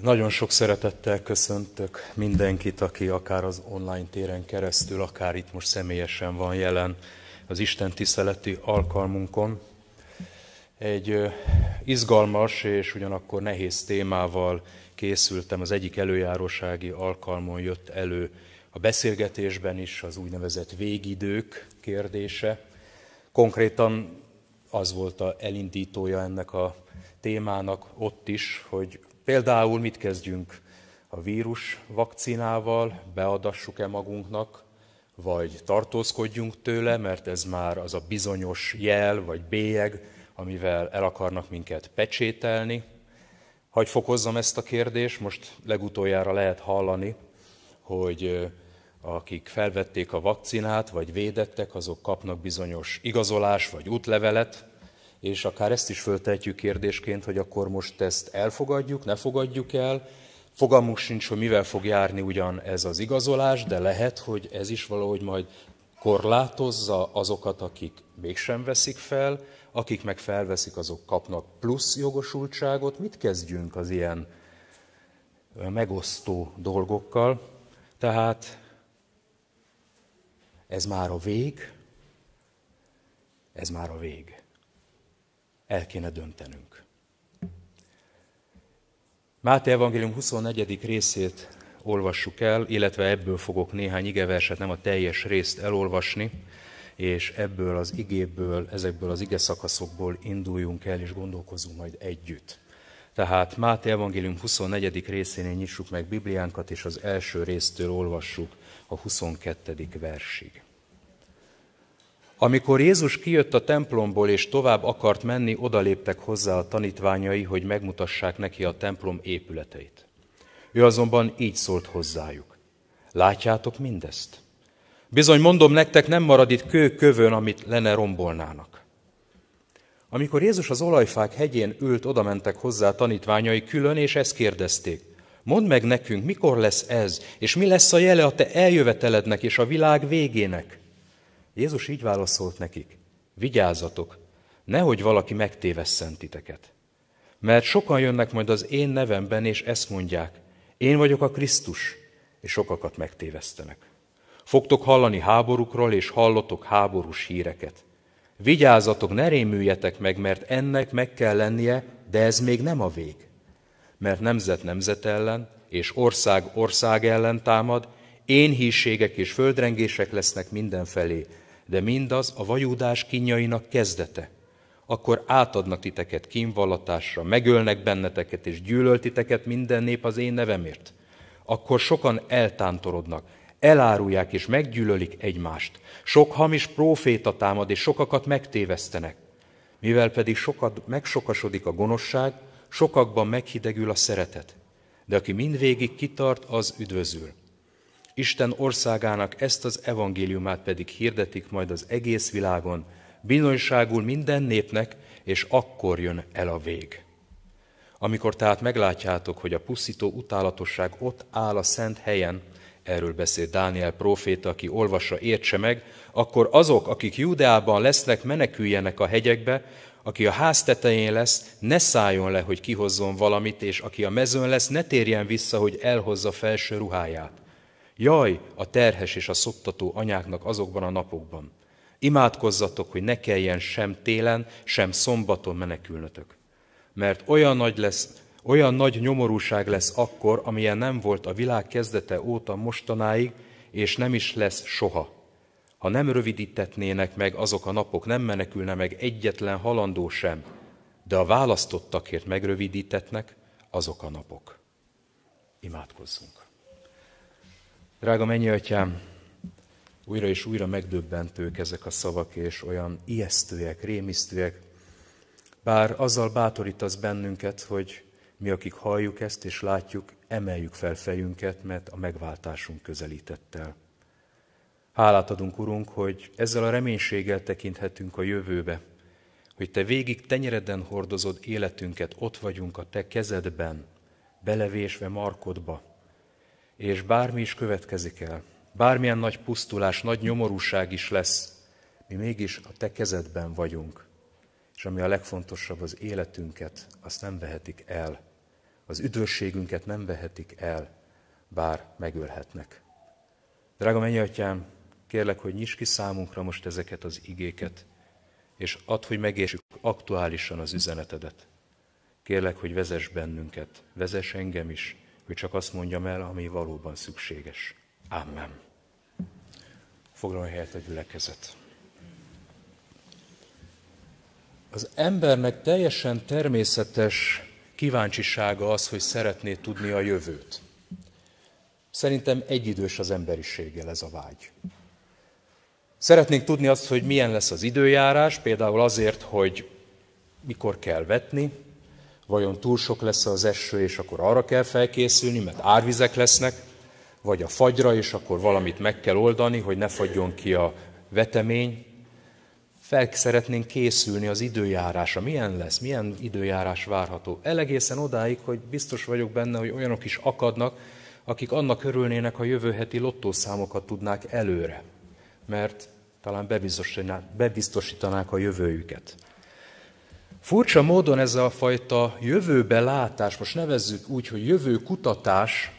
Nagyon sok szeretettel köszöntök mindenkit, aki akár az online téren keresztül, akár itt most személyesen van jelen az Isten tiszteleti alkalmunkon. Egy izgalmas és ugyanakkor nehéz témával készültem, az egyik előjárósági alkalmon jött elő a beszélgetésben is az úgynevezett végidők kérdése. Konkrétan az volt a elindítója ennek a témának ott is, hogy Például mit kezdjünk a vírus vakcinával, beadassuk-e magunknak, vagy tartózkodjunk tőle, mert ez már az a bizonyos jel vagy bélyeg, amivel el akarnak minket pecsételni. Hagy fokozzam ezt a kérdést, most legutoljára lehet hallani, hogy akik felvették a vakcinát, vagy védettek, azok kapnak bizonyos igazolás vagy útlevelet, és akár ezt is föltetjük kérdésként, hogy akkor most ezt elfogadjuk, ne fogadjuk el. Fogalmunk sincs, hogy mivel fog járni ugyan ez az igazolás, de lehet, hogy ez is valahogy majd korlátozza azokat, akik mégsem veszik fel, akik meg felveszik, azok kapnak plusz jogosultságot. Mit kezdjünk az ilyen megosztó dolgokkal? Tehát ez már a vég, ez már a vég el kéne döntenünk. Máté Evangélium 24. részét olvassuk el, illetve ebből fogok néhány igeverset, nem a teljes részt elolvasni, és ebből az igéből, ezekből az ige szakaszokból induljunk el, és gondolkozunk majd együtt. Tehát Máté Evangélium 24. részénél nyissuk meg Bibliánkat, és az első résztől olvassuk a 22. versig. Amikor Jézus kijött a templomból és tovább akart menni, odaléptek hozzá a tanítványai, hogy megmutassák neki a templom épületeit. Ő azonban így szólt hozzájuk. Látjátok mindezt? Bizony mondom nektek, nem marad itt kő kövön, amit lenne rombolnának. Amikor Jézus az olajfák hegyén ült, odamentek hozzá a tanítványai külön, és ezt kérdezték. Mondd meg nekünk, mikor lesz ez, és mi lesz a jele a te eljövetelednek és a világ végének? Jézus így válaszolt nekik, vigyázzatok, nehogy valaki megtévesszen titeket. Mert sokan jönnek majd az én nevemben, és ezt mondják, én vagyok a Krisztus, és sokakat megtévesztenek. Fogtok hallani háborúkról, és hallotok háborús híreket. Vigyázzatok, ne rémüljetek meg, mert ennek meg kell lennie, de ez még nem a vég. Mert nemzet nemzet ellen, és ország ország ellen támad, én híségek és földrengések lesznek mindenfelé, de mindaz a vajúdás kínjainak kezdete. Akkor átadnak titeket kínvallatásra, megölnek benneteket, és gyűlöltiteket minden nép az én nevemért. Akkor sokan eltántorodnak, elárulják és meggyűlölik egymást. Sok hamis próféta támad, és sokakat megtévesztenek. Mivel pedig sokat megsokasodik a gonoszság, sokakban meghidegül a szeretet. De aki mindvégig kitart, az üdvözül. Isten országának ezt az evangéliumát pedig hirdetik majd az egész világon, bizonyságul minden népnek, és akkor jön el a vég. Amikor tehát meglátjátok, hogy a pusztító utálatosság ott áll a szent helyen, erről beszél Dániel próféta, aki olvassa, értse meg, akkor azok, akik Júdeában lesznek, meneküljenek a hegyekbe, aki a ház tetején lesz, ne szálljon le, hogy kihozzon valamit, és aki a mezőn lesz, ne térjen vissza, hogy elhozza felső ruháját. Jaj, a terhes és a szoptató anyáknak azokban a napokban. Imádkozzatok, hogy ne kelljen sem télen, sem szombaton menekülnötök. Mert olyan nagy lesz, olyan nagy nyomorúság lesz akkor, amilyen nem volt a világ kezdete óta mostanáig, és nem is lesz soha. Ha nem rövidítetnének meg azok a napok, nem menekülne meg egyetlen halandó sem, de a választottakért megrövidítetnek azok a napok. Imádkozzunk. Drága mennyi atyám, újra és újra megdöbbentők ezek a szavak, és olyan ijesztőek, rémisztőek, bár azzal bátorítasz bennünket, hogy mi, akik halljuk ezt és látjuk, emeljük fel fejünket, mert a megváltásunk közelített el. Hálát adunk, Urunk, hogy ezzel a reménységgel tekinthetünk a jövőbe, hogy Te végig tenyereden hordozod életünket, ott vagyunk a Te kezedben, belevésve markodba, és bármi is következik el, bármilyen nagy pusztulás, nagy nyomorúság is lesz, mi mégis a te kezedben vagyunk, és ami a legfontosabb, az életünket, azt nem vehetik el. Az üdvösségünket nem vehetik el, bár megölhetnek. Drága mennyatyám, kérlek, hogy nyisd ki számunkra most ezeket az igéket, és add, hogy megértsük aktuálisan az üzenetedet. Kérlek, hogy vezess bennünket, vezess engem is, hogy csak azt mondjam el, ami valóban szükséges. Amen. Foglalj helyet a gyülekezet. Az embernek teljesen természetes kíváncsisága az, hogy szeretné tudni a jövőt. Szerintem egyidős az emberiséggel ez a vágy. Szeretnénk tudni azt, hogy milyen lesz az időjárás, például azért, hogy mikor kell vetni, vajon túl sok lesz az eső, és akkor arra kell felkészülni, mert árvizek lesznek, vagy a fagyra, és akkor valamit meg kell oldani, hogy ne fagyjon ki a vetemény. Fel szeretnénk készülni az időjárásra. Milyen lesz, milyen időjárás várható. Elegészen odáig, hogy biztos vagyok benne, hogy olyanok is akadnak, akik annak örülnének, ha jövő heti lottószámokat tudnák előre, mert talán bebiztosítanák a jövőjüket. Furcsa módon ez a fajta jövőbe látás, most nevezzük úgy, hogy jövő kutatás,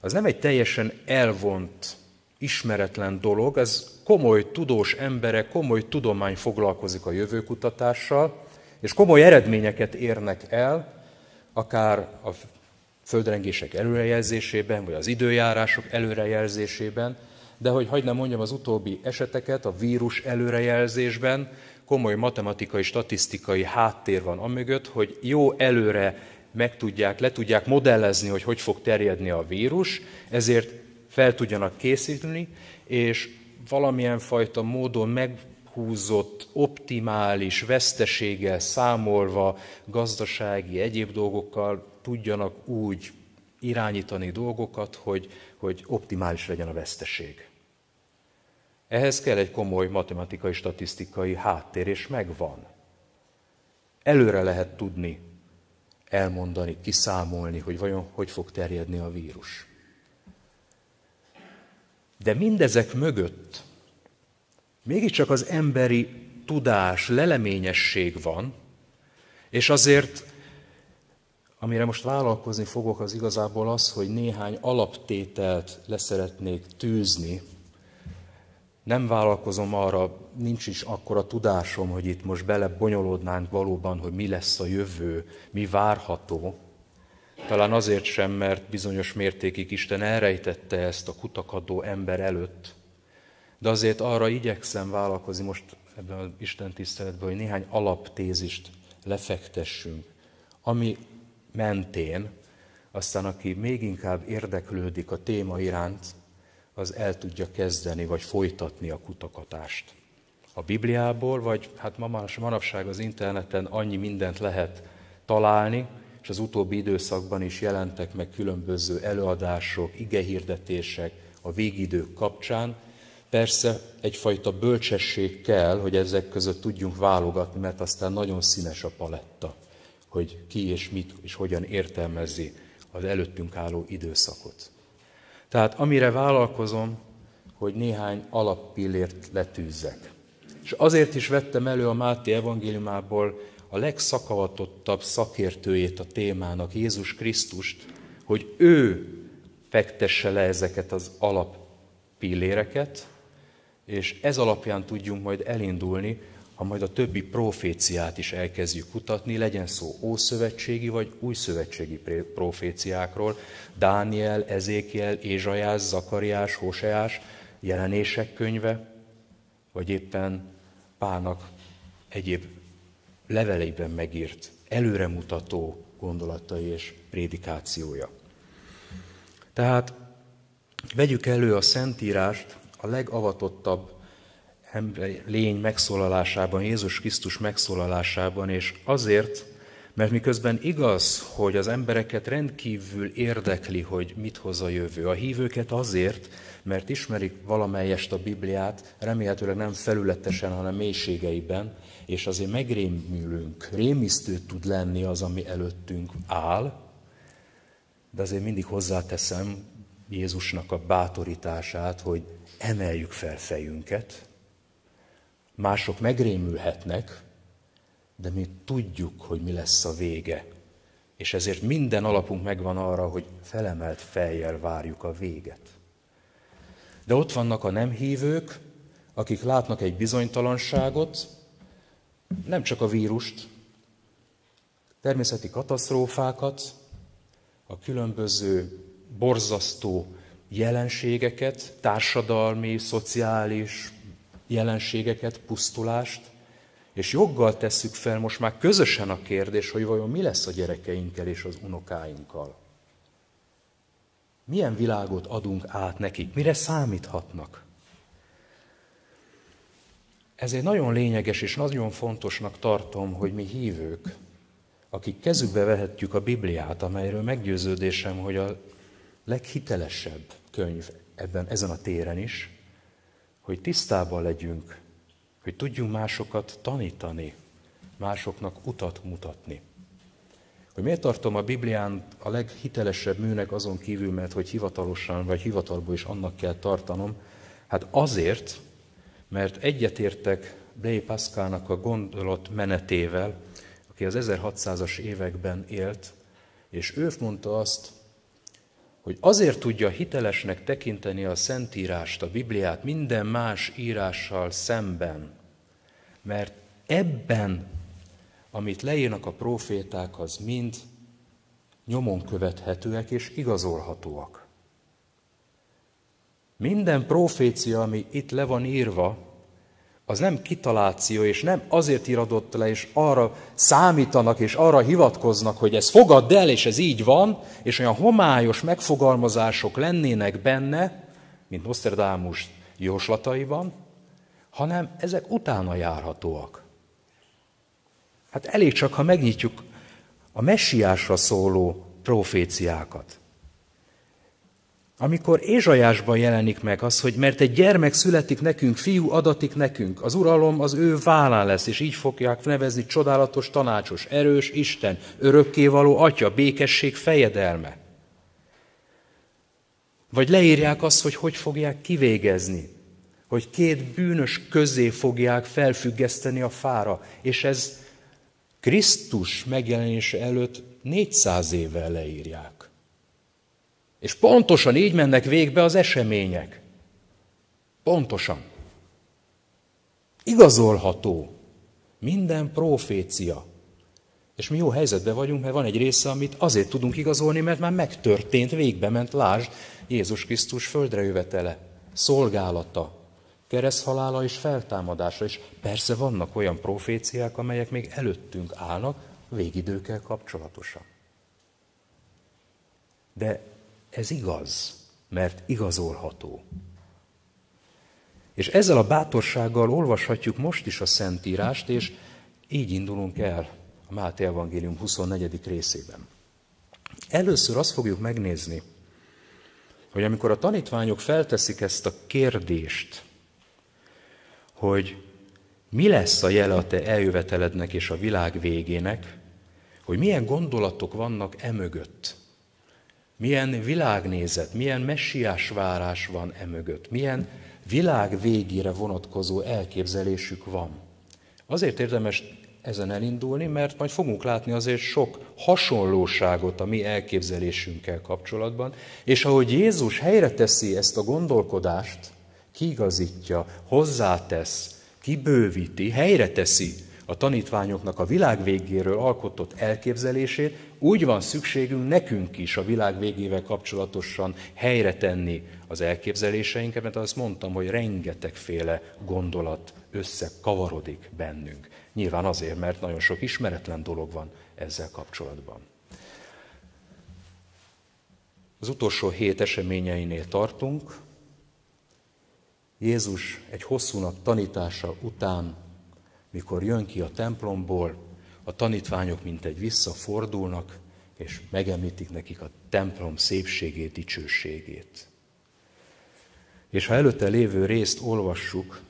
az nem egy teljesen elvont, ismeretlen dolog, ez komoly tudós emberek, komoly tudomány foglalkozik a jövőkutatással, és komoly eredményeket érnek el, akár a földrengések előrejelzésében, vagy az időjárások előrejelzésében, de hogy hagyd nem mondjam az utóbbi eseteket, a vírus előrejelzésben komoly matematikai, statisztikai háttér van amögött, hogy jó előre meg tudják, le tudják modellezni, hogy hogy fog terjedni a vírus, ezért fel tudjanak készíteni, és valamilyen fajta módon meghúzott, optimális veszteséggel számolva, gazdasági, egyéb dolgokkal tudjanak úgy irányítani dolgokat, hogy, hogy optimális legyen a veszteség. Ehhez kell egy komoly matematikai, statisztikai háttér, és megvan. Előre lehet tudni, elmondani, kiszámolni, hogy vajon hogy fog terjedni a vírus. De mindezek mögött mégiscsak az emberi tudás, leleményesség van, és azért Amire most vállalkozni fogok, az igazából az, hogy néhány alaptételt leszeretnék tűzni. Nem vállalkozom arra, nincs is akkora tudásom, hogy itt most belebonyolódnánk valóban, hogy mi lesz a jövő, mi várható. Talán azért sem, mert bizonyos mértékig Isten elrejtette ezt a kutakadó ember előtt. De azért arra igyekszem vállalkozni most ebben az Isten tiszteletben, hogy néhány alaptézist lefektessünk, ami mentén, aztán aki még inkább érdeklődik a téma iránt, az el tudja kezdeni vagy folytatni a kutakatást. A Bibliából, vagy hát ma manapság az interneten annyi mindent lehet találni, és az utóbbi időszakban is jelentek meg különböző előadások, igehirdetések a végidők kapcsán. Persze egyfajta bölcsesség kell, hogy ezek között tudjunk válogatni, mert aztán nagyon színes a paletta hogy ki és mit és hogyan értelmezi az előttünk álló időszakot. Tehát amire vállalkozom, hogy néhány alappillért letűzzek. És azért is vettem elő a Máté evangéliumából a legszakavatottabb szakértőjét a témának, Jézus Krisztust, hogy ő fektesse le ezeket az alappilléreket, és ez alapján tudjunk majd elindulni ha majd a többi proféciát is elkezdjük kutatni, legyen szó ószövetségi vagy újszövetségi proféciákról, Dániel, Ezékiel, Ézsajás, Zakariás, Hoseás, jelenések könyve, vagy éppen Pálnak egyéb leveleiben megírt, előremutató gondolatai és prédikációja. Tehát vegyük elő a Szentírást, a legavatottabb lény megszólalásában, Jézus Krisztus megszólalásában, és azért, mert miközben igaz, hogy az embereket rendkívül érdekli, hogy mit hoz a jövő. A hívőket azért, mert ismerik valamelyest a Bibliát, remélhetőleg nem felületesen, hanem mélységeiben, és azért megrémülünk, rémisztő tud lenni az, ami előttünk áll, de azért mindig hozzáteszem Jézusnak a bátorítását, hogy emeljük fel fejünket, Mások megrémülhetnek, de mi tudjuk, hogy mi lesz a vége, És ezért minden alapunk megvan arra, hogy felemelt fejjel várjuk a véget. De ott vannak a nem hívők, akik látnak egy bizonytalanságot, nem csak a vírust, természeti katasztrófákat, a különböző borzasztó jelenségeket, társadalmi, szociális jelenségeket, pusztulást, és joggal tesszük fel most már közösen a kérdés, hogy vajon mi lesz a gyerekeinkkel és az unokáinkkal. Milyen világot adunk át nekik? Mire számíthatnak? Ezért nagyon lényeges és nagyon fontosnak tartom, hogy mi hívők, akik kezükbe vehetjük a Bibliát, amelyről meggyőződésem, hogy a leghitelesebb könyv ebben, ezen a téren is, hogy tisztában legyünk, hogy tudjunk másokat tanítani, másoknak utat mutatni. Hogy miért tartom a Biblián a leghitelesebb műnek azon kívül, mert hogy hivatalosan vagy hivatalból is annak kell tartanom, hát azért, mert egyetértek Blaise Pascalnak a gondolat menetével, aki az 1600-as években élt, és ő mondta azt, hogy azért tudja hitelesnek tekinteni a Szentírást, a Bibliát minden más írással szemben, mert ebben, amit leírnak a proféták, az mind nyomon követhetőek és igazolhatóak. Minden profécia, ami itt le van írva, az nem kitaláció, és nem azért iradott le, és arra számítanak, és arra hivatkoznak, hogy ez fogadd el, és ez így van, és olyan homályos megfogalmazások lennének benne, mint Nostradamus jóslataiban, hanem ezek utána járhatóak. Hát elég csak, ha megnyitjuk a messiásra szóló proféciákat. Amikor Ézsajásban jelenik meg az, hogy mert egy gyermek születik nekünk, fiú adatik nekünk, az uralom az ő vállán lesz, és így fogják nevezni csodálatos, tanácsos, erős Isten, örökkévaló atya, békesség fejedelme. Vagy leírják azt, hogy hogy fogják kivégezni, hogy két bűnös közé fogják felfüggeszteni a fára, és ez Krisztus megjelenése előtt 400 évvel leírják. És pontosan így mennek végbe az események. Pontosan. Igazolható. Minden profécia. És mi jó helyzetben vagyunk, mert van egy része, amit azért tudunk igazolni, mert már megtörtént, végbe ment, lásd, Jézus Krisztus földre jövetele, szolgálata, kereszthalála és feltámadása. És persze vannak olyan proféciák, amelyek még előttünk állnak, végidőkkel kapcsolatosan. De ez igaz, mert igazolható. És ezzel a bátorsággal olvashatjuk most is a Szentírást, és így indulunk el a Máté Evangélium 24. részében. Először azt fogjuk megnézni, hogy amikor a tanítványok felteszik ezt a kérdést, hogy mi lesz a jele a te eljövetelednek és a világ végének, hogy milyen gondolatok vannak emögött, milyen világnézet, milyen messiás várás van emögött, milyen világ végére vonatkozó elképzelésük van. Azért érdemes ezen elindulni, mert majd fogunk látni azért sok hasonlóságot a mi elképzelésünkkel kapcsolatban, és ahogy Jézus helyre teszi ezt a gondolkodást, kiigazítja, hozzátesz, kibővíti, helyre teszi a tanítványoknak a világ végéről alkotott elképzelését, úgy van szükségünk nekünk is a világ végével kapcsolatosan helyre tenni az elképzeléseinket, mert azt mondtam, hogy rengetegféle gondolat összekavarodik bennünk. Nyilván azért, mert nagyon sok ismeretlen dolog van ezzel kapcsolatban. Az utolsó hét eseményeinél tartunk. Jézus egy hosszú nap tanítása után mikor jön ki a templomból, a tanítványok mint egy visszafordulnak, és megemlítik nekik a templom szépségét, dicsőségét. És ha előtte lévő részt olvassuk,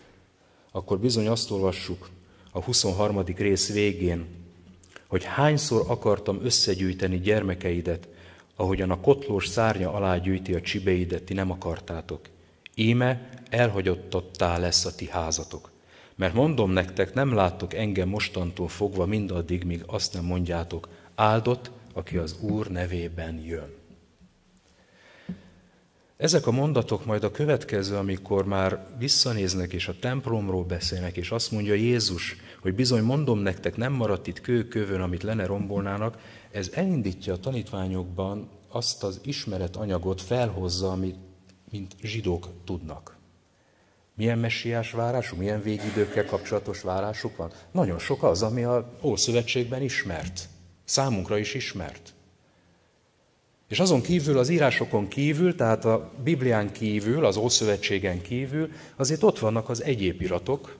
akkor bizony azt olvassuk a 23. rész végén, hogy hányszor akartam összegyűjteni gyermekeidet, ahogyan a kotlós szárnya alá gyűjti a csibeidet, ti nem akartátok. Íme elhagyottattá lesz a ti házatok. Mert mondom nektek, nem láttok engem mostantól fogva mindaddig, míg azt nem mondjátok, áldott aki az Úr nevében jön. Ezek a mondatok majd a következő, amikor már visszanéznek és a templomról beszélnek, és azt mondja Jézus, hogy bizony mondom nektek, nem maradt itt kő kövön, amit lenne rombolnának, ez elindítja a tanítványokban azt az ismeret anyagot, felhozza, amit mint zsidók tudnak. Milyen messiás várásuk, milyen végidőkkel kapcsolatos várásuk van? Nagyon sok az, ami a Ószövetségben ismert. Számunkra is ismert. És azon kívül, az írásokon kívül, tehát a Biblián kívül, az Ószövetségen kívül, azért ott vannak az egyéb iratok,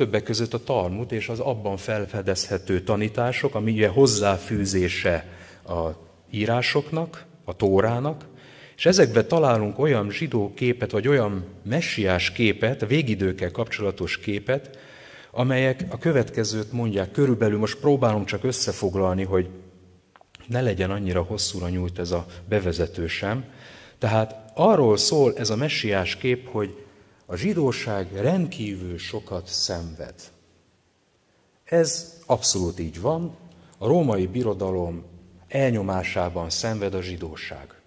többek között a Talmud és az abban felfedezhető tanítások, ami ugye hozzáfűzése a írásoknak, a Tórának, és ezekben találunk olyan zsidó képet, vagy olyan messiás képet, végidőkkel kapcsolatos képet, amelyek a következőt mondják. Körülbelül most próbálom csak összefoglalni, hogy ne legyen annyira hosszúra nyújt ez a bevezető sem. Tehát arról szól ez a messiás kép, hogy a zsidóság rendkívül sokat szenved. Ez abszolút így van. A római birodalom elnyomásában szenved a zsidóság.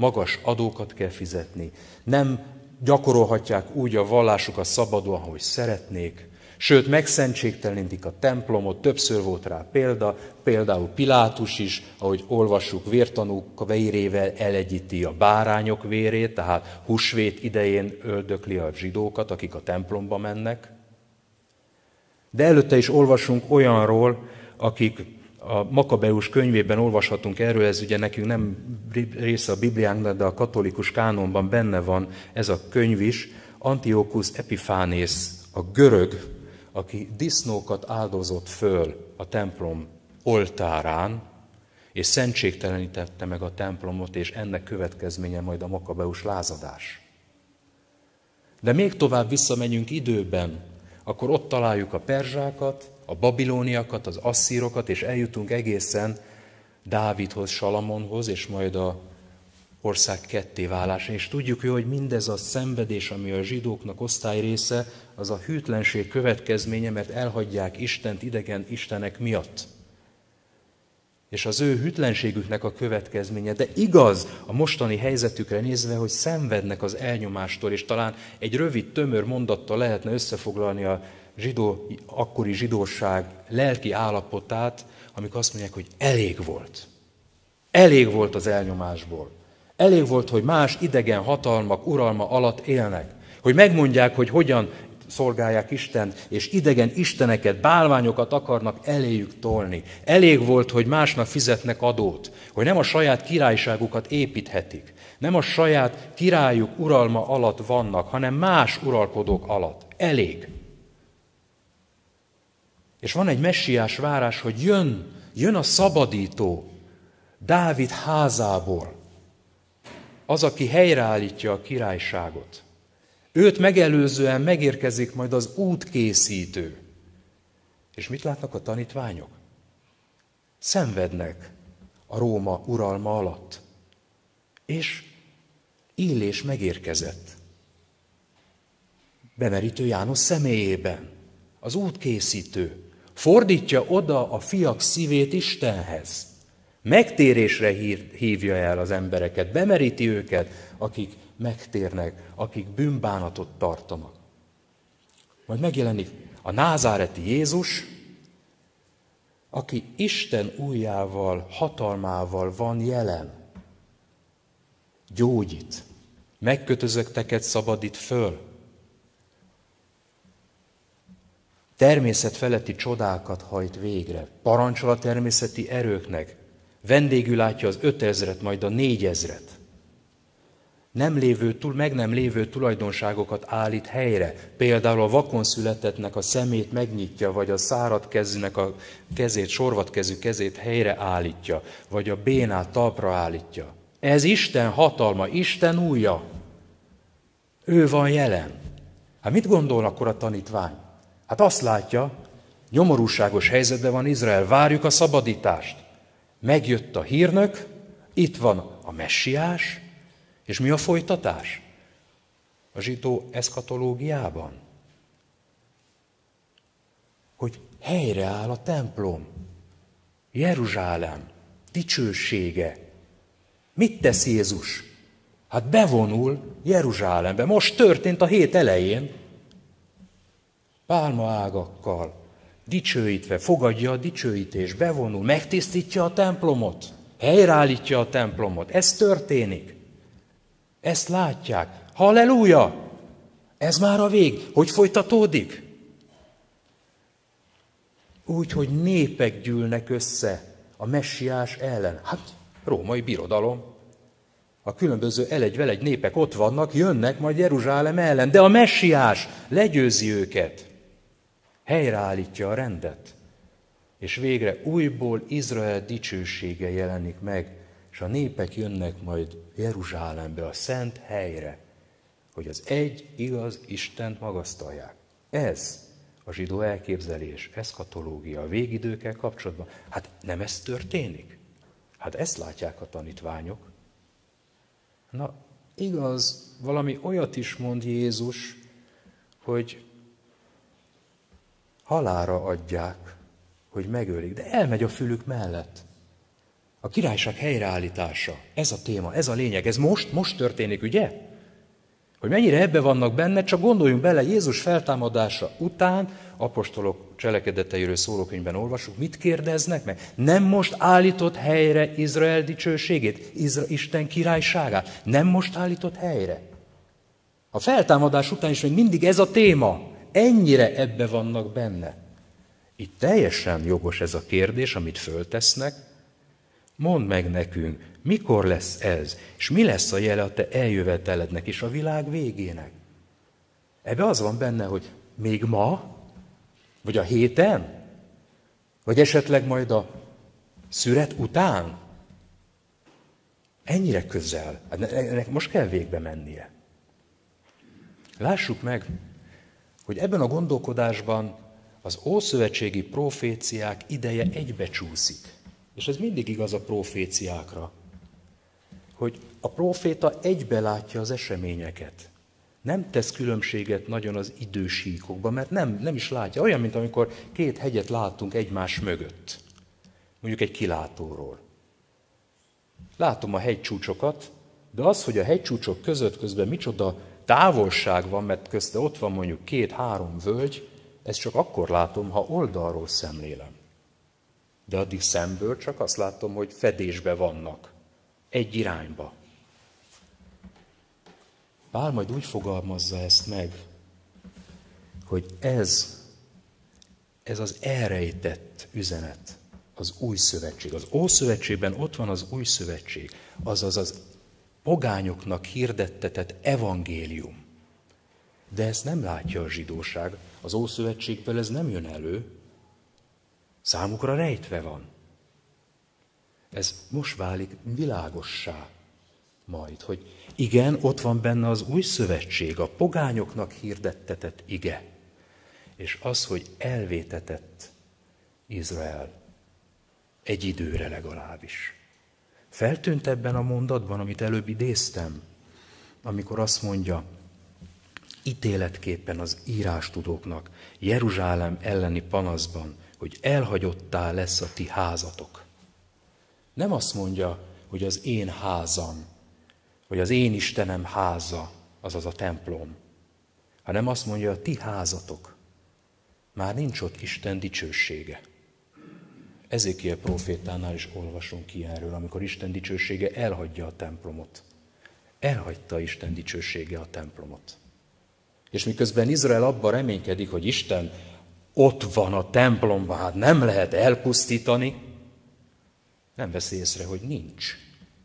Magas adókat kell fizetni, nem gyakorolhatják úgy a vallásukat szabadon, ahogy szeretnék, Sőt, megszentségtelenítik a templomot, többször volt rá példa, például Pilátus is, ahogy olvassuk, vértanúk vérével elegyíti a bárányok vérét, tehát húsvét idején öldökli a zsidókat, akik a templomba mennek. De előtte is olvasunk olyanról, akik a Makabeus könyvében olvashatunk erről, ez ugye nekünk nem része a Bibliánknak, de a katolikus kánonban benne van ez a könyv is, Antiochus Epiphanész, a görög aki disznókat áldozott föl a templom oltárán, és szentségtelenítette meg a templomot, és ennek következménye majd a makabeus lázadás. De még tovább visszamegyünk időben, akkor ott találjuk a perzsákat, a babilóniakat, az asszírokat, és eljutunk egészen Dávidhoz, Salamonhoz, és majd a ország ketté válása. És tudjuk jó, hogy mindez a szenvedés, ami a zsidóknak osztály része, az a hűtlenség következménye, mert elhagyják Istent idegen Istenek miatt. És az ő hűtlenségüknek a következménye. De igaz a mostani helyzetükre nézve, hogy szenvednek az elnyomástól, és talán egy rövid, tömör mondattal lehetne összefoglalni a zsidó, akkori zsidóság lelki állapotát, amikor azt mondják, hogy elég volt. Elég volt az elnyomásból. Elég volt, hogy más idegen hatalmak uralma alatt élnek. Hogy megmondják, hogy hogyan szolgálják Istent, és idegen isteneket, bálványokat akarnak eléjük tolni. Elég volt, hogy másnak fizetnek adót, hogy nem a saját királyságukat építhetik, nem a saját királyuk uralma alatt vannak, hanem más uralkodók alatt. Elég. És van egy messiás várás, hogy jön, jön a szabadító Dávid házából, az, aki helyreállítja a királyságot. Őt megelőzően megérkezik majd az útkészítő. És mit látnak a tanítványok? Szenvednek a Róma uralma alatt. És Illés megérkezett. Bemerítő János személyében. Az útkészítő. Fordítja oda a fiak szívét Istenhez. Megtérésre hívja el az embereket, bemeríti őket, akik megtérnek, akik bűnbánatot tartanak. Majd megjelenik a názáreti Jézus, aki Isten újjával, hatalmával van jelen. Gyógyít, megkötözötteket szabadít föl. Természet feletti csodákat hajt végre, parancsol a természeti erőknek, vendégül látja az ötezret, majd a négyezret nem lévő, túl, meg nem lévő tulajdonságokat állít helyre. Például a vakon születettnek a szemét megnyitja, vagy a szárad kezűnek a kezét, sorvat kezű kezét helyre állítja, vagy a bénát talpra állítja. Ez Isten hatalma, Isten újja. Ő van jelen. Hát mit gondol akkor a tanítvány? Hát azt látja, nyomorúságos helyzetben van Izrael, várjuk a szabadítást. Megjött a hírnök, itt van a messiás, és mi a folytatás? A zsidó eszkatológiában. Hogy helyreáll a templom. Jeruzsálem dicsősége. Mit tesz Jézus? Hát bevonul Jeruzsálembe. Most történt a hét elején. Pálmaágakkal, dicsőítve, fogadja a dicsőítés, bevonul, megtisztítja a templomot, helyreállítja a templomot. Ez történik. Ezt látják. Halleluja! Ez már a vég. Hogy folytatódik? Úgy, hogy népek gyűlnek össze a messiás ellen. Hát, római birodalom. A különböző elegy-velegy népek ott vannak, jönnek majd Jeruzsálem ellen, de a messiás legyőzi őket. Helyreállítja a rendet. És végre újból Izrael dicsősége jelenik meg, és a népek jönnek majd Jeruzsálembe, a szent helyre, hogy az egy igaz Istent magasztalják. Ez a zsidó elképzelés, eszkatológia a végidőkkel kapcsolatban. Hát nem ez történik? Hát ezt látják a tanítványok. Na, igaz, valami olyat is mond Jézus, hogy halára adják, hogy megölik, de elmegy a fülük mellett. A királyság helyreállítása, ez a téma, ez a lényeg, ez most, most történik, ugye? Hogy mennyire ebbe vannak benne, csak gondoljunk bele, Jézus feltámadása után, apostolok cselekedeteiről szóló olvasunk, mit kérdeznek meg? Nem most állított helyre Izrael dicsőségét, Isten királyságát? Nem most állított helyre? A feltámadás után is még mindig ez a téma. Ennyire ebbe vannak benne. Itt teljesen jogos ez a kérdés, amit föltesznek. Mondd meg nekünk, mikor lesz ez, és mi lesz a jele a te eljövetelednek és a világ végének? Ebbe az van benne, hogy még ma, vagy a héten, vagy esetleg majd a szüret után. Ennyire közel. Hát ennek most kell végbe mennie. Lássuk meg, hogy ebben a gondolkodásban az ószövetségi proféciák ideje egybecsúszik. És ez mindig igaz a proféciákra hogy a proféta egybe látja az eseményeket. Nem tesz különbséget nagyon az idősíkokban, mert nem, nem is látja. Olyan, mint amikor két hegyet látunk egymás mögött. Mondjuk egy kilátóról. Látom a hegycsúcsokat, de az, hogy a hegycsúcsok között közben micsoda távolság van, mert közte ott van mondjuk két-három völgy, ezt csak akkor látom, ha oldalról szemlélem. De addig szemből csak azt látom, hogy fedésbe vannak egy irányba. Pál majd úgy fogalmazza ezt meg, hogy ez, ez az elrejtett üzenet, az új szövetség. Az Ószövetségben ott van az új szövetség, azaz az pogányoknak hirdettetett evangélium. De ezt nem látja a zsidóság, az Ószövetségből ez nem jön elő, számukra rejtve van. Ez most válik világossá majd, hogy igen, ott van benne az új szövetség, a pogányoknak hirdettetett ige, és az, hogy elvétetett Izrael egy időre legalábbis. Feltűnt ebben a mondatban, amit előbb idéztem, amikor azt mondja, ítéletképpen az írástudóknak Jeruzsálem elleni panaszban, hogy elhagyottá lesz a ti házatok. Nem azt mondja, hogy az én házam, vagy az én Istenem háza, azaz a templom, hanem azt mondja, a ti házatok. Már nincs ott Isten dicsősége. Ezékiel profétánál is olvasunk ki erről, amikor Isten dicsősége elhagyja a templomot. Elhagyta Isten dicsősége a templomot. És miközben Izrael abban reménykedik, hogy Isten ott van a templomban, hát nem lehet elpusztítani, nem veszi észre, hogy nincs.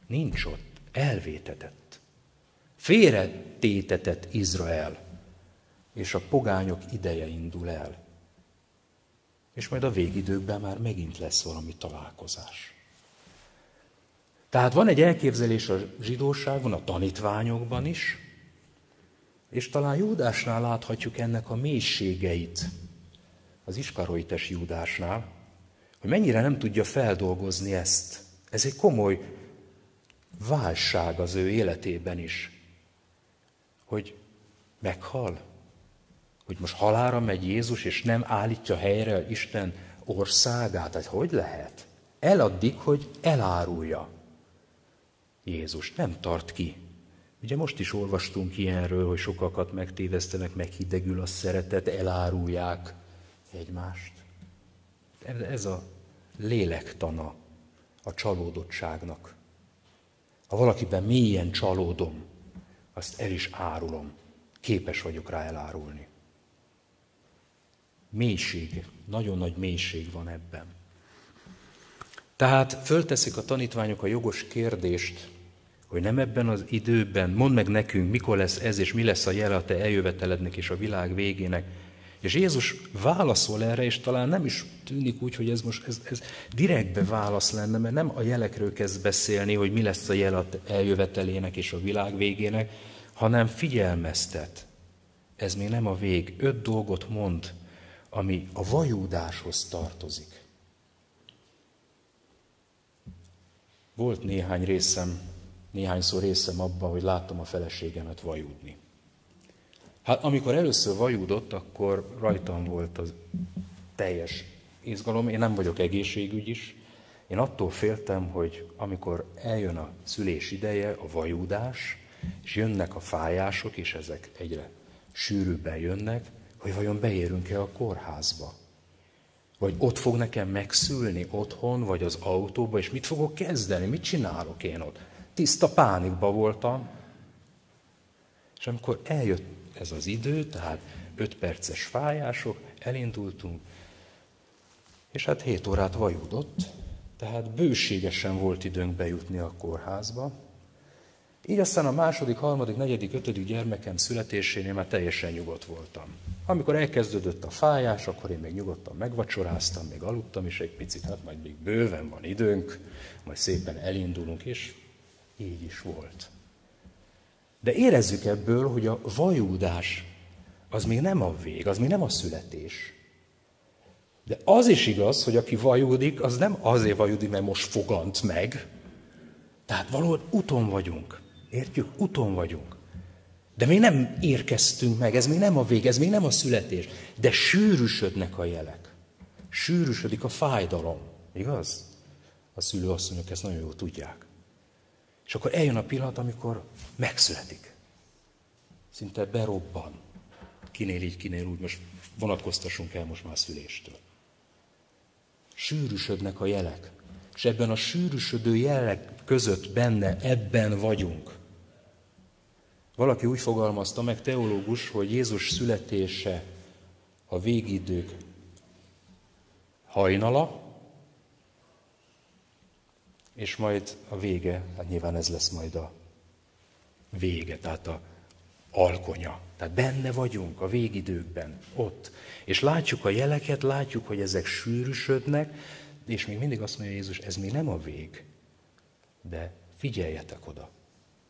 Nincs ott. Elvétetett. Félretétetett Izrael. És a pogányok ideje indul el. És majd a végidőkben már megint lesz valami találkozás. Tehát van egy elképzelés a zsidóságon, a tanítványokban is, és talán Júdásnál láthatjuk ennek a mélységeit, az iskaroites Júdásnál, hogy mennyire nem tudja feldolgozni ezt. Ez egy komoly válság az ő életében is. Hogy meghal, hogy most halára megy Jézus, és nem állítja helyre Isten országát. Hát hogy lehet? Eladdig, hogy elárulja. Jézus nem tart ki. Ugye most is olvastunk ilyenről, hogy sokakat megtévesztenek, meghidegül a szeretet, elárulják egymást. Ez a lélektana a csalódottságnak. Ha valakiben mélyen csalódom, azt el is árulom. Képes vagyok rá elárulni. Mélység, nagyon nagy mélység van ebben. Tehát fölteszik a tanítványok a jogos kérdést, hogy nem ebben az időben, mondd meg nekünk, mikor lesz ez, és mi lesz a jele a te eljövetelednek és a világ végének. És Jézus válaszol erre, és talán nem is tűnik úgy, hogy ez most ez, ez direktbe válasz lenne, mert nem a jelekről kezd beszélni, hogy mi lesz a jel a eljövetelének és a világ végének, hanem figyelmeztet. Ez még nem a vég. Öt dolgot mond, ami a vajúdáshoz tartozik. Volt néhány részem, néhányszor részem abban, hogy láttam a feleségemet vajúdni. Hát amikor először vajúdott, akkor rajtam volt az teljes izgalom. Én nem vagyok egészségügy is. Én attól féltem, hogy amikor eljön a szülés ideje, a vajúdás, és jönnek a fájások, és ezek egyre sűrűbben jönnek, hogy vajon beérünk-e a kórházba. Vagy ott fog nekem megszülni otthon, vagy az autóba, és mit fogok kezdeni, mit csinálok én ott. Tiszta pánikba voltam. És amikor eljött ez az idő, tehát 5 perces fájások, elindultunk, és hát 7 órát vajudott, tehát bőségesen volt időnk bejutni a kórházba. Így aztán a második, harmadik, negyedik, ötödik gyermekem születésénél már teljesen nyugodt voltam. Amikor elkezdődött a fájás, akkor én még nyugodtan megvacsoráztam, még aludtam is egy picit, hát majd még bőven van időnk, majd szépen elindulunk, és így is volt. De érezzük ebből, hogy a vajúdás az még nem a vég, az még nem a születés. De az is igaz, hogy aki vajúdik, az nem azért vajúdik, mert most fogant meg. Tehát valahol uton vagyunk. Értjük? Uton vagyunk. De még nem érkeztünk meg, ez még nem a vég, ez még nem a születés. De sűrűsödnek a jelek. Sűrűsödik a fájdalom. Igaz? A szülőasszonyok ezt nagyon jól tudják. És akkor eljön a pillanat, amikor megszületik. Szinte berobban. Kinél így, kinél úgy, most vonatkoztassunk el most már a szüléstől. Sűrűsödnek a jelek. És ebben a sűrűsödő jelek között benne, ebben vagyunk. Valaki úgy fogalmazta meg, teológus, hogy Jézus születése a végidők hajnala, és majd a vége, hát nyilván ez lesz majd a vége, tehát a alkonya. Tehát benne vagyunk a végidőkben, ott. És látjuk a jeleket, látjuk, hogy ezek sűrűsödnek, és még mindig azt mondja Jézus, ez még nem a vég, de figyeljetek oda,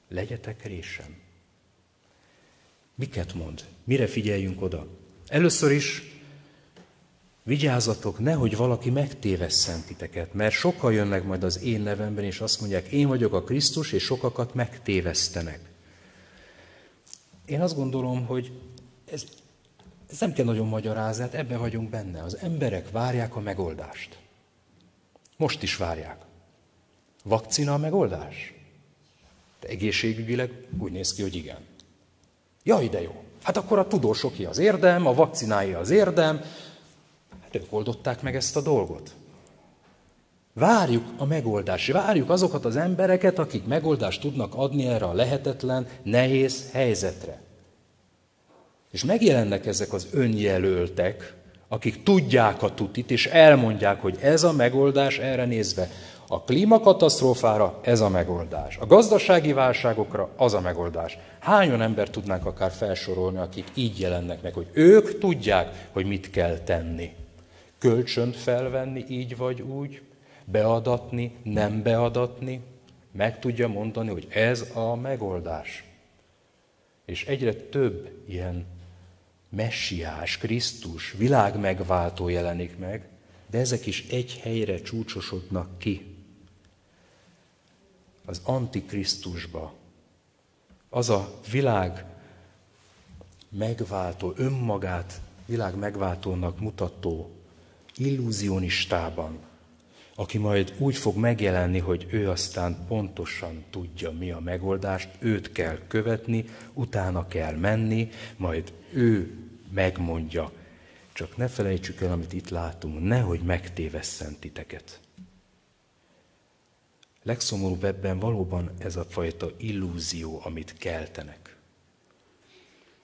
legyetek résem. Miket mond? Mire figyeljünk oda? Először is vigyázzatok, nehogy valaki megtévesszen titeket, mert sokan jönnek majd az én nevemben, és azt mondják, én vagyok a Krisztus, és sokakat megtévesztenek. Én azt gondolom, hogy ez, ez nem kell nagyon magyarázni, hát ebben vagyunk benne. Az emberek várják a megoldást. Most is várják. Vakcina a megoldás? De egészségügyileg úgy néz ki, hogy igen. Jaj, de jó. Hát akkor a tudósoké az érdem, a vakcinái az érdem. Hát ők oldották meg ezt a dolgot. Várjuk a megoldást, várjuk azokat az embereket, akik megoldást tudnak adni erre a lehetetlen, nehéz helyzetre. És megjelennek ezek az önjelöltek, akik tudják a tutit, és elmondják, hogy ez a megoldás erre nézve. A klímakatasztrófára ez a megoldás. A gazdasági válságokra az a megoldás. Hányan ember tudnánk akár felsorolni, akik így jelennek meg, hogy ők tudják, hogy mit kell tenni. Kölcsönt felvenni így vagy úgy, beadatni, nem beadatni, meg tudja mondani, hogy ez a megoldás. És egyre több ilyen messiás, Krisztus, világ megváltó jelenik meg, de ezek is egy helyre csúcsosodnak ki az Antikrisztusba, az a világ megváltó, önmagát világ megváltónak mutató illúzionistában, aki majd úgy fog megjelenni, hogy ő aztán pontosan tudja, mi a megoldást, őt kell követni, utána kell menni, majd ő megmondja. Csak ne felejtsük el, amit itt látunk, nehogy megtévesszen titeket. Legszomorúbb ebben valóban ez a fajta illúzió, amit keltenek.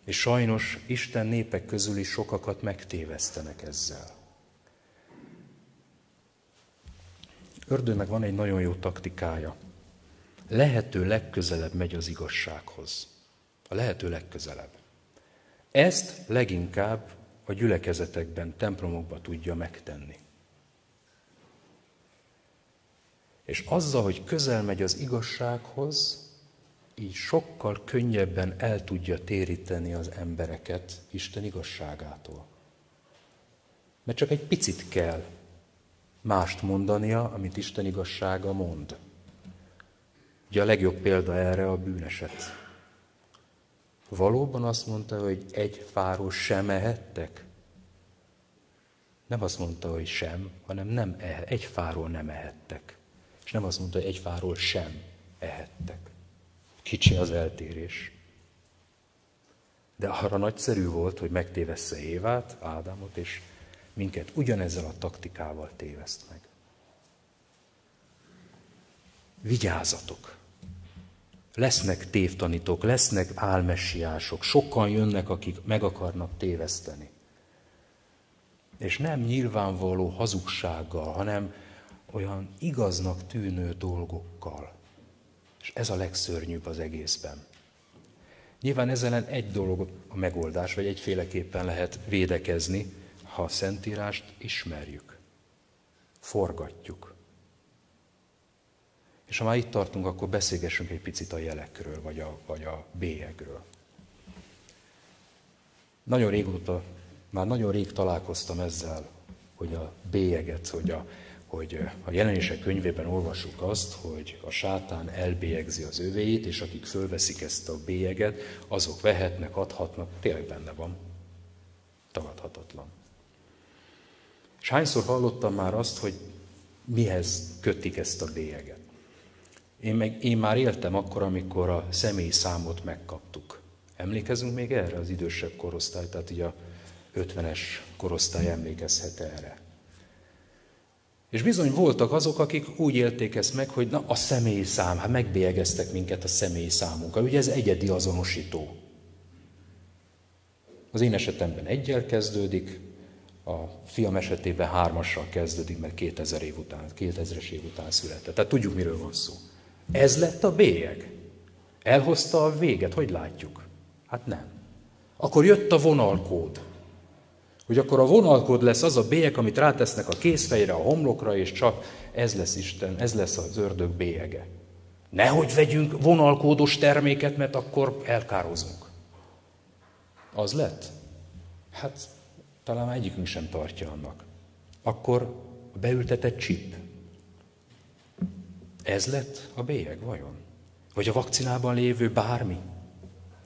És sajnos Isten népek közül is sokakat megtévesztenek ezzel. Ördőnek van egy nagyon jó taktikája. Lehető legközelebb megy az igazsághoz. A lehető legközelebb. Ezt leginkább a gyülekezetekben, templomokban tudja megtenni. És azzal, hogy közel megy az igazsághoz, így sokkal könnyebben el tudja téríteni az embereket Isten igazságától. Mert csak egy picit kell mást mondania, amit Isten igazsága mond. Ugye a legjobb példa erre a bűneset. Valóban azt mondta, hogy egy fáról sem ehettek? Nem azt mondta, hogy sem, hanem nem ehe, egy fáról nem ehettek. És nem azt mondta, hogy egy fáról sem ehettek. Kicsi az eltérés. De arra nagyszerű volt, hogy megtévessze Évát, Ádámot, és minket ugyanezzel a taktikával téveszt meg. Vigyázzatok! Lesznek tévtanítók, lesznek álmessiások, sokan jönnek, akik meg akarnak téveszteni. És nem nyilvánvaló hazugsággal, hanem olyan igaznak tűnő dolgokkal. És ez a legszörnyűbb az egészben. Nyilván ezzel egy dolog a megoldás, vagy egyféleképpen lehet védekezni, ha a Szentírást ismerjük, forgatjuk. És ha már itt tartunk, akkor beszélgessünk egy picit a jelekről, vagy a, vagy a bélyegről. Nagyon régóta, már nagyon rég találkoztam ezzel, hogy a bélyeget, hogy a, hogy a jelenések könyvében olvassuk azt, hogy a sátán elbélyegzi az övéit, és akik fölveszik ezt a bélyeget, azok vehetnek, adhatnak, tényleg benne van, tagadhatatlan. És hányszor hallottam már azt, hogy mihez kötik ezt a bélyeget. Én, meg, én már éltem akkor, amikor a személyi számot megkaptuk. Emlékezünk még erre az idősebb korosztály, tehát így a 50-es korosztály emlékezhet erre. És bizony voltak azok, akik úgy élték ezt meg, hogy na a személyi szám, hát megbélyegeztek minket a személyi számunkkal. Ugye ez egyedi azonosító. Az én esetemben egyel kezdődik, a fiam esetében hármassal kezdődik, mert 2000 év után, 2000-es év után született. Tehát tudjuk, miről van szó. Ez lett a bélyeg. Elhozta a véget, hogy látjuk? Hát nem. Akkor jött a vonalkód. Hogy akkor a vonalkód lesz az a bélyeg, amit rátesznek a kézfejre, a homlokra, és csak ez lesz Isten, ez lesz az ördög bélyege. Nehogy vegyünk vonalkódos terméket, mert akkor elkározunk. Az lett? Hát talán egyikünk sem tartja annak. Akkor beültetett csip. Ez lett a bélyeg vajon? Vagy a vakcinában lévő bármi?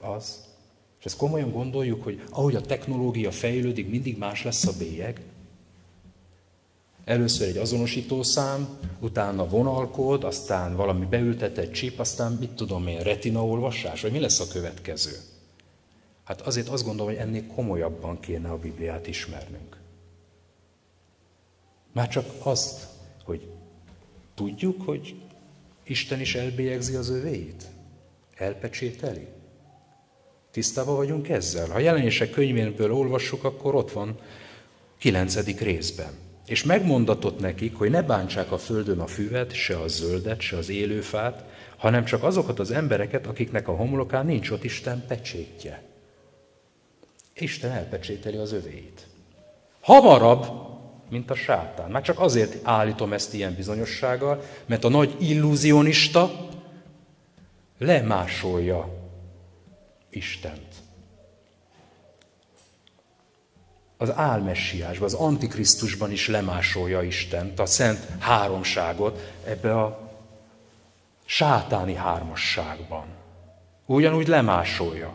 Az? Ezt komolyan gondoljuk, hogy ahogy a technológia fejlődik, mindig más lesz a bélyeg? Először egy azonosítószám, utána vonalkód, aztán valami beültetett csip, aztán mit tudom én, retinaolvasás, vagy mi lesz a következő? Hát azért azt gondolom, hogy ennél komolyabban kéne a Bibliát ismernünk. Már csak azt, hogy tudjuk, hogy Isten is elbélyegzi az övéit? Elpecsételi? Tisztában vagyunk ezzel? Ha jelenések könyvéből olvassuk, akkor ott van kilencedik részben. És megmondatott nekik, hogy ne bántsák a földön a füvet, se a zöldet, se az élőfát, hanem csak azokat az embereket, akiknek a homlokán nincs ott Isten pecsétje. Isten elpecsételi az övéit. Hamarabb, mint a sátán. Már csak azért állítom ezt ilyen bizonyossággal, mert a nagy illúzionista lemásolja Istent. Az álmessiásban, az antikrisztusban is lemásolja Istent, a szent háromságot ebbe a sátáni hármasságban. Ugyanúgy lemásolja.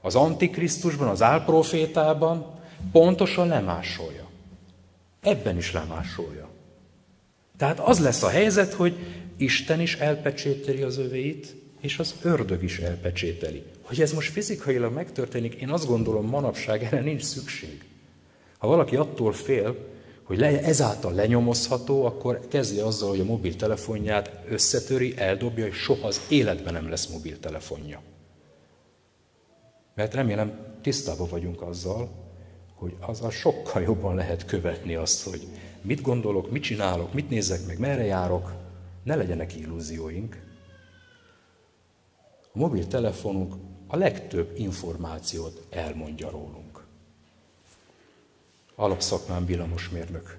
Az Antikrisztusban, az álprofétában pontosan lemásolja. Ebben is lemásolja. Tehát az lesz a helyzet, hogy Isten is elpecsételi az övéit, és az ördög is elpecsételi. Hogy ez most fizikailag megtörténik, én azt gondolom, manapság erre nincs szükség. Ha valaki attól fél, hogy le, ezáltal lenyomozható, akkor kezdje azzal, hogy a mobiltelefonját összetöri, eldobja, és soha az életben nem lesz mobiltelefonja. Mert remélem tisztában vagyunk azzal, hogy azzal sokkal jobban lehet követni azt, hogy mit gondolok, mit csinálok, mit nézek meg, merre járok. Ne legyenek illúzióink. A mobiltelefonunk a legtöbb információt elmondja rólunk. Alapszakmán villamosmérnök,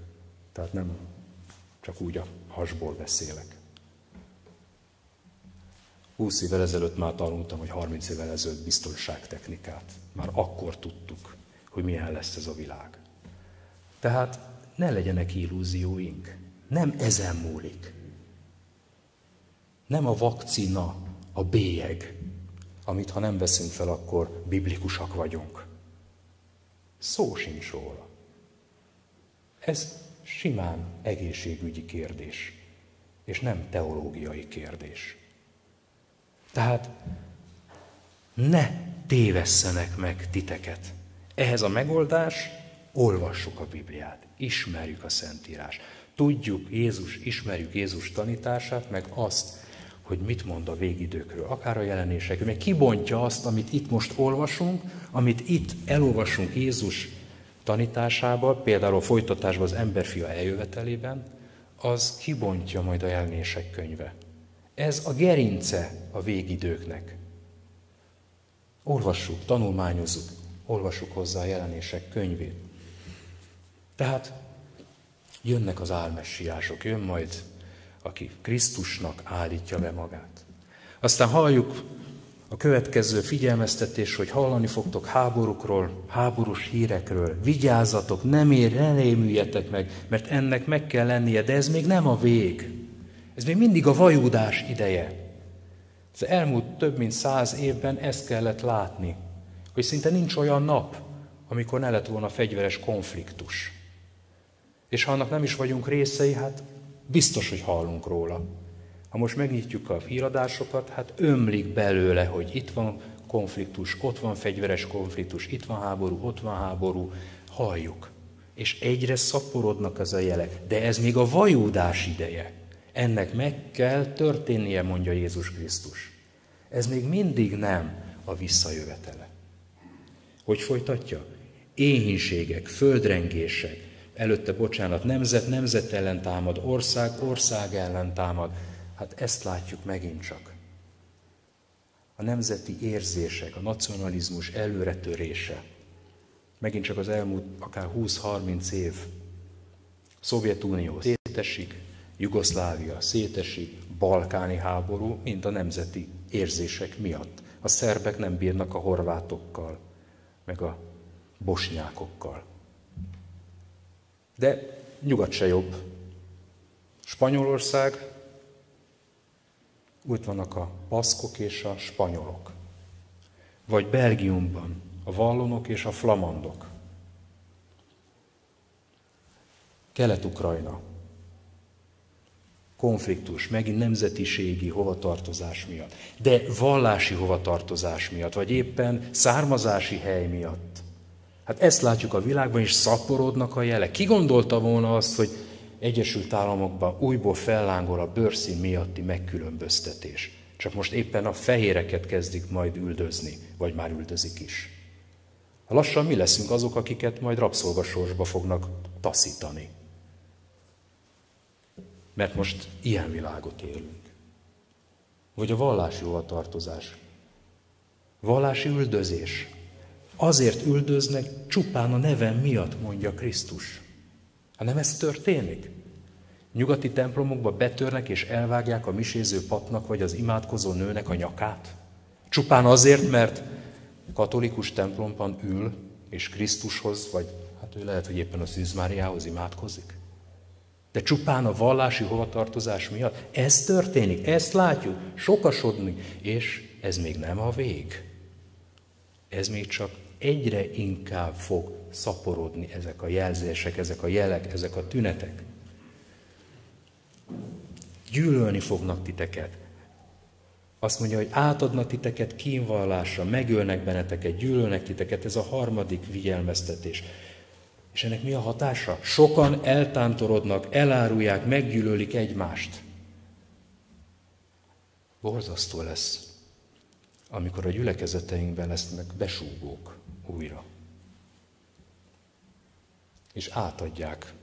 tehát nem csak úgy a hasból beszélek. 20 évvel ezelőtt már tanultam, hogy 30 évvel ezelőtt biztonságtechnikát. Már akkor tudtuk, hogy milyen lesz ez a világ. Tehát ne legyenek illúzióink. Nem ezen múlik. Nem a vakcina, a bélyeg, amit ha nem veszünk fel, akkor biblikusak vagyunk. Szó sincs róla. Ez simán egészségügyi kérdés, és nem teológiai kérdés. Tehát ne tévesszenek meg titeket. Ehhez a megoldás, olvassuk a Bibliát, ismerjük a Szentírás. Tudjuk Jézus, ismerjük Jézus tanítását, meg azt, hogy mit mond a végidőkről, akár a jelenések, meg kibontja azt, amit itt most olvasunk, amit itt elolvasunk Jézus tanításában, például a folytatásban az emberfia eljövetelében, az kibontja majd a jelenések könyve. Ez a gerince a végidőknek. Olvassuk, tanulmányozzuk, olvassuk hozzá a jelenések könyvét. Tehát jönnek az álmessiások, jön majd, aki Krisztusnak állítja be magát. Aztán halljuk a következő figyelmeztetés, hogy hallani fogtok háborúkról, háborús hírekről, vigyázzatok, nem ér, ne rémüljetek meg, mert ennek meg kell lennie, de ez még nem a vég. Ez még mindig a vajúdás ideje. Az elmúlt több mint száz évben ezt kellett látni, hogy szinte nincs olyan nap, amikor ne lett volna fegyveres konfliktus. És ha annak nem is vagyunk részei, hát biztos, hogy hallunk róla. Ha most megnyitjuk a híradásokat, hát ömlik belőle, hogy itt van konfliktus, ott van fegyveres konfliktus, itt van háború, ott van háború, halljuk. És egyre szaporodnak az a jelek. De ez még a vajúdás ideje. Ennek meg kell történnie, mondja Jézus Krisztus. Ez még mindig nem a visszajövetele. Hogy folytatja? Éhínségek, földrengések, előtte, bocsánat, nemzet nemzet ellen támad, ország ország ellen támad. Hát ezt látjuk megint csak. A nemzeti érzések, a nacionalizmus előretörése. Megint csak az elmúlt akár 20-30 év. Szovjetunió szétesik, Jugoszlávia szétesik, balkáni háború, mint a nemzeti érzések miatt. A szerbek nem bírnak a horvátokkal, meg a bosnyákokkal. De nyugat se jobb. Spanyolország, ott vannak a baszkok és a spanyolok. Vagy Belgiumban a vallonok és a flamandok. Kelet-Ukrajna, konfliktus, megint nemzetiségi hovatartozás miatt, de vallási hovatartozás miatt, vagy éppen származási hely miatt. Hát ezt látjuk a világban, és szaporodnak a jelek. Ki gondolta volna azt, hogy Egyesült Államokban újból fellángol a bőrszín miatti megkülönböztetés. Csak most éppen a fehéreket kezdik majd üldözni, vagy már üldözik is. Lassan mi leszünk azok, akiket majd rabszolgasorsba fognak taszítani mert most ilyen világot élünk. Vagy a vallási hovatartozás. Vallási üldözés. Azért üldöznek csupán a nevem miatt, mondja Krisztus. Ha nem ez történik? Nyugati templomokba betörnek és elvágják a miséző papnak vagy az imádkozó nőnek a nyakát? Csupán azért, mert katolikus templomban ül, és Krisztushoz, vagy hát ő lehet, hogy éppen a Szűz Máriához imádkozik? De csupán a vallási hovatartozás miatt ez történik, ezt látjuk, sokasodni, és ez még nem a vég. Ez még csak egyre inkább fog szaporodni ezek a jelzések, ezek a jelek, ezek a tünetek. Gyűlölni fognak titeket. Azt mondja, hogy átadnak titeket kínvallásra, megölnek benneteket, gyűlölnek titeket. Ez a harmadik vigyelmeztetés. És ennek mi a hatása? Sokan eltántorodnak, elárulják, meggyűlölik egymást. Borzasztó lesz, amikor a gyülekezeteinkben lesznek besúgók újra. És átadják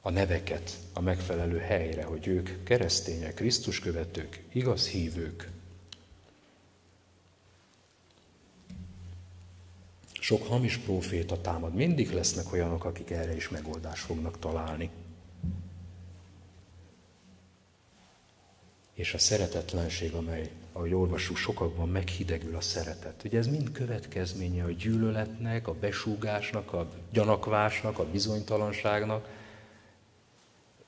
a neveket a megfelelő helyre, hogy ők keresztények, Krisztus követők, igaz hívők. Sok hamis próféta támad. Mindig lesznek olyanok, akik erre is megoldást fognak találni. És a szeretetlenség, amely, ahogy olvassuk, sokakban meghidegül a szeretet. Ugye ez mind következménye a gyűlöletnek, a besúgásnak, a gyanakvásnak, a bizonytalanságnak.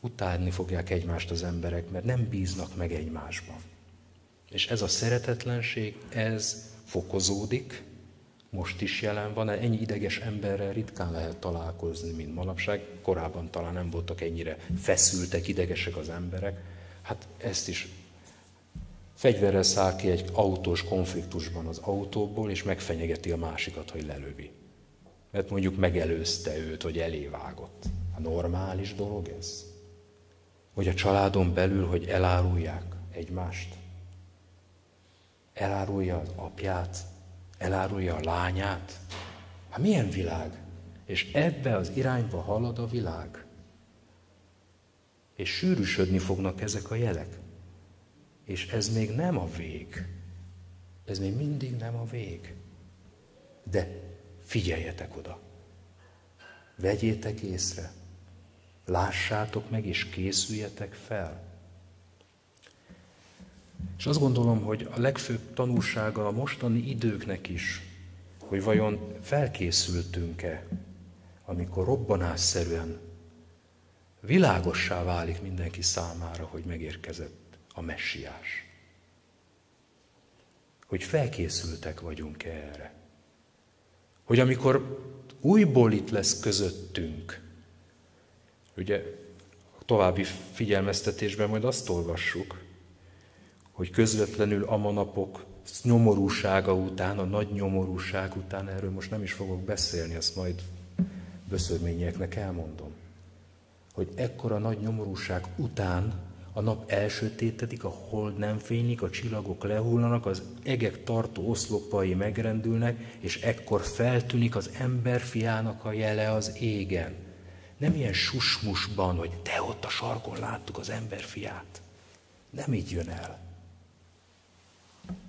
Utálni fogják egymást az emberek, mert nem bíznak meg egymásban. És ez a szeretetlenség, ez fokozódik, most is jelen van, ennyi ideges emberrel ritkán lehet találkozni, mint manapság. Korábban talán nem voltak ennyire feszültek, idegesek az emberek. Hát ezt is fegyverrel száll ki egy autós konfliktusban az autóból, és megfenyegeti a másikat, hogy lelövi. Mert mondjuk megelőzte őt, hogy elévágott. A normális dolog ez? Hogy a családon belül, hogy elárulják egymást? Elárulja az apját, elárulja a lányát. Hát milyen világ? És ebbe az irányba halad a világ. És sűrűsödni fognak ezek a jelek. És ez még nem a vég. Ez még mindig nem a vég. De figyeljetek oda. Vegyétek észre. Lássátok meg, és készüljetek fel. És azt gondolom, hogy a legfőbb tanulsága a mostani időknek is, hogy vajon felkészültünk-e, amikor robbanásszerűen világossá válik mindenki számára, hogy megérkezett a messiás. Hogy felkészültek vagyunk erre. Hogy amikor újból itt lesz közöttünk, ugye további figyelmeztetésben majd azt olvassuk, hogy közvetlenül a manapok nyomorúsága után, a nagy nyomorúság után, erről most nem is fogok beszélni, azt majd böszörményeknek elmondom, hogy ekkora nagy nyomorúság után a nap elsötétedik, a hold nem fénylik, a csillagok lehullanak, az egek tartó oszlopai megrendülnek, és ekkor feltűnik az ember fiának a jele az égen. Nem ilyen susmusban, hogy te ott a sarkon láttuk az ember fiát. Nem így jön el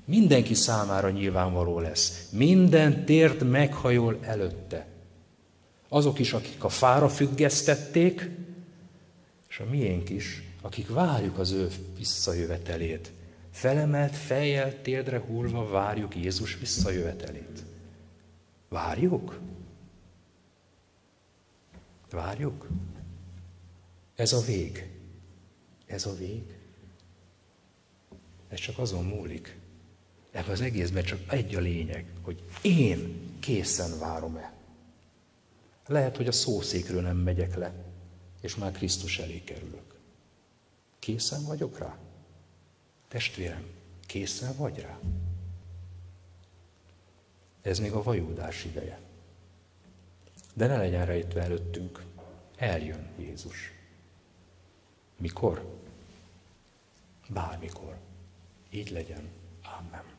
mindenki számára nyilvánvaló lesz. Minden tért meghajol előtte. Azok is, akik a fára függesztették, és a miénk is, akik várjuk az ő visszajövetelét. Felemelt fejjel térdre hullva várjuk Jézus visszajövetelét. Várjuk? Várjuk? Ez a vég. Ez a vég. Ez csak azon múlik, Ebben az egészben csak egy a lényeg, hogy én készen várom-e. Lehet, hogy a szószékről nem megyek le, és már Krisztus elé kerülök. Készen vagyok rá? Testvérem, készen vagy rá? Ez még a vajúdás ideje. De ne legyen rejtve előttünk. Eljön Jézus. Mikor? Bármikor. Így legyen. Amen.